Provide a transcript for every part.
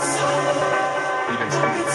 extras,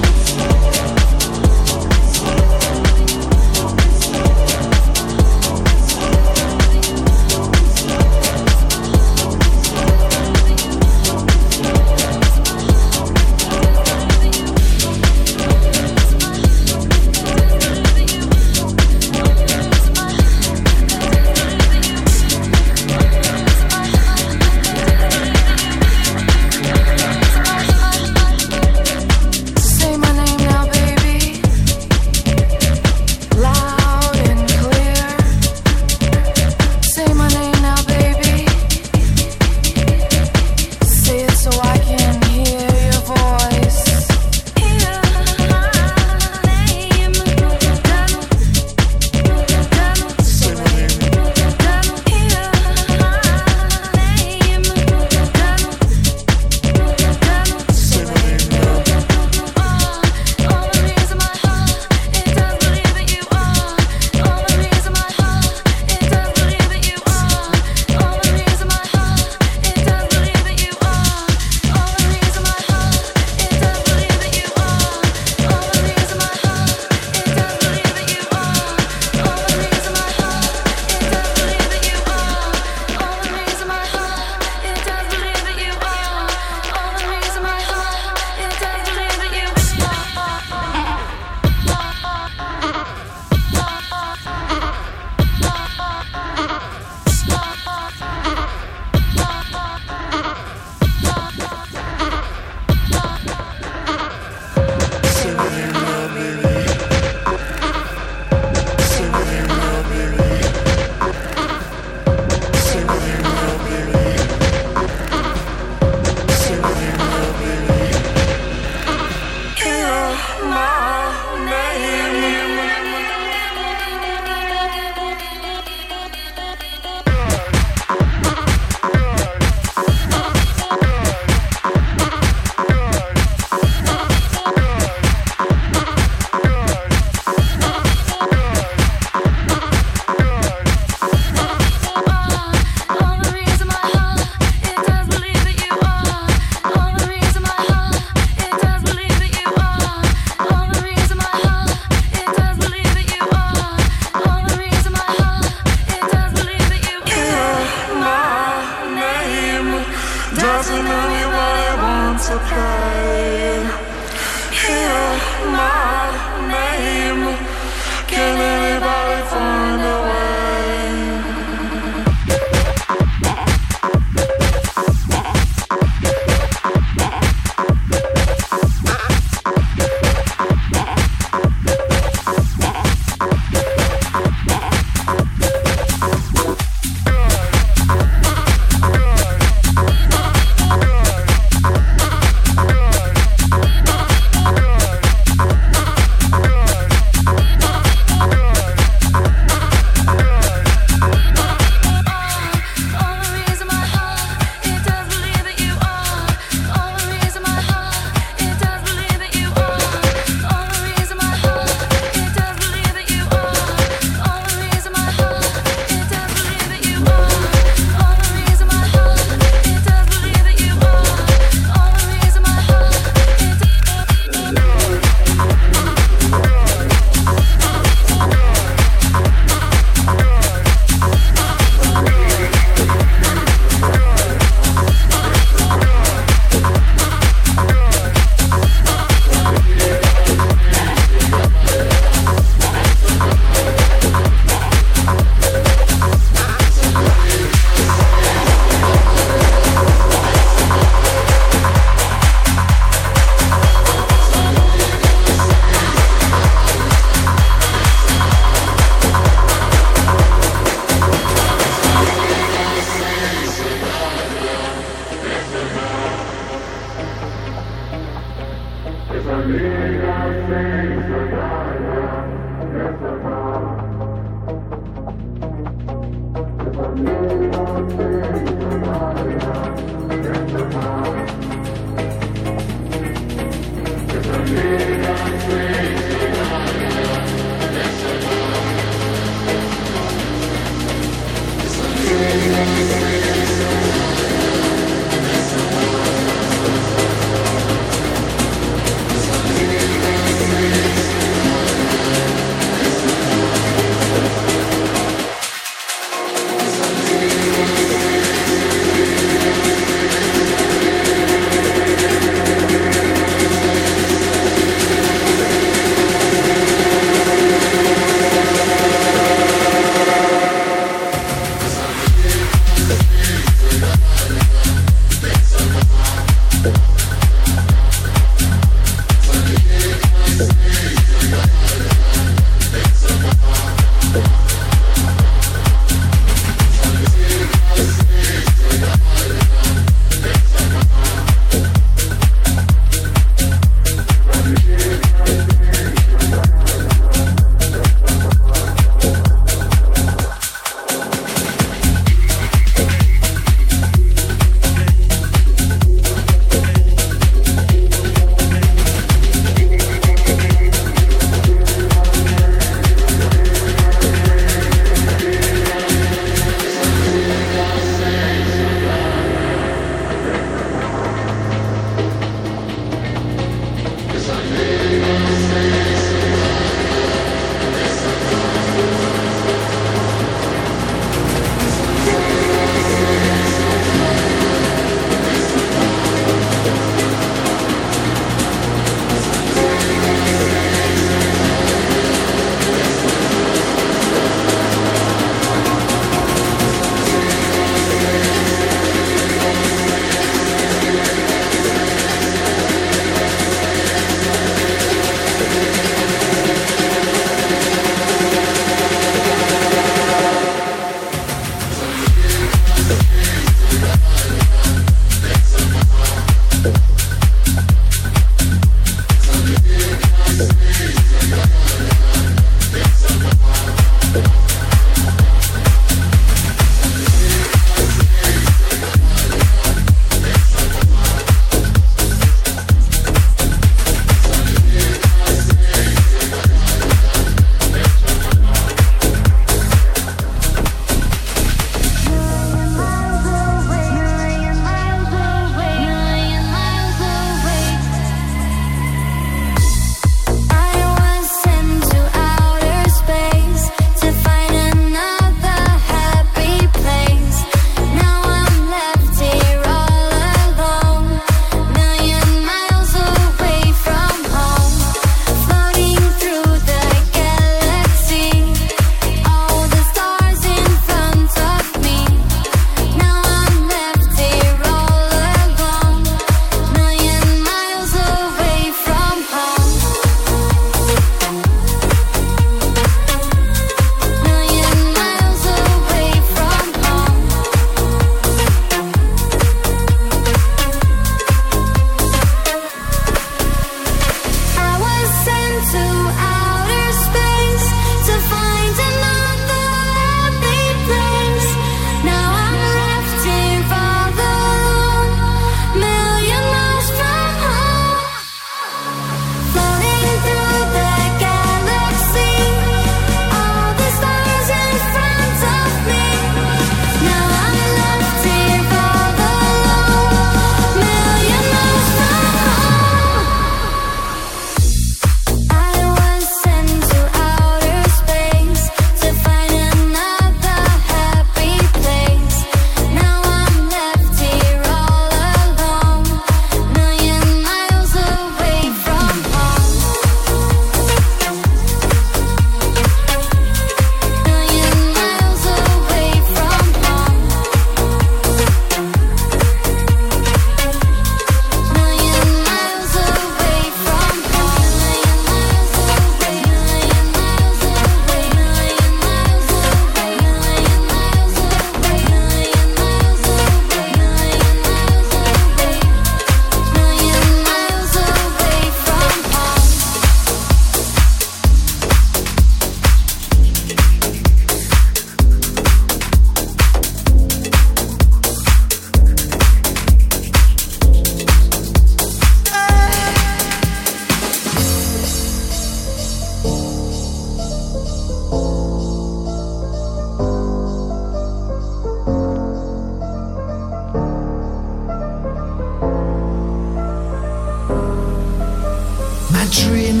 dream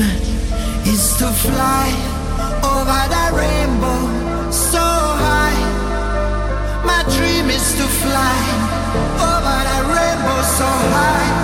is to fly over the rainbow so high. My dream is to fly over the rainbow so high.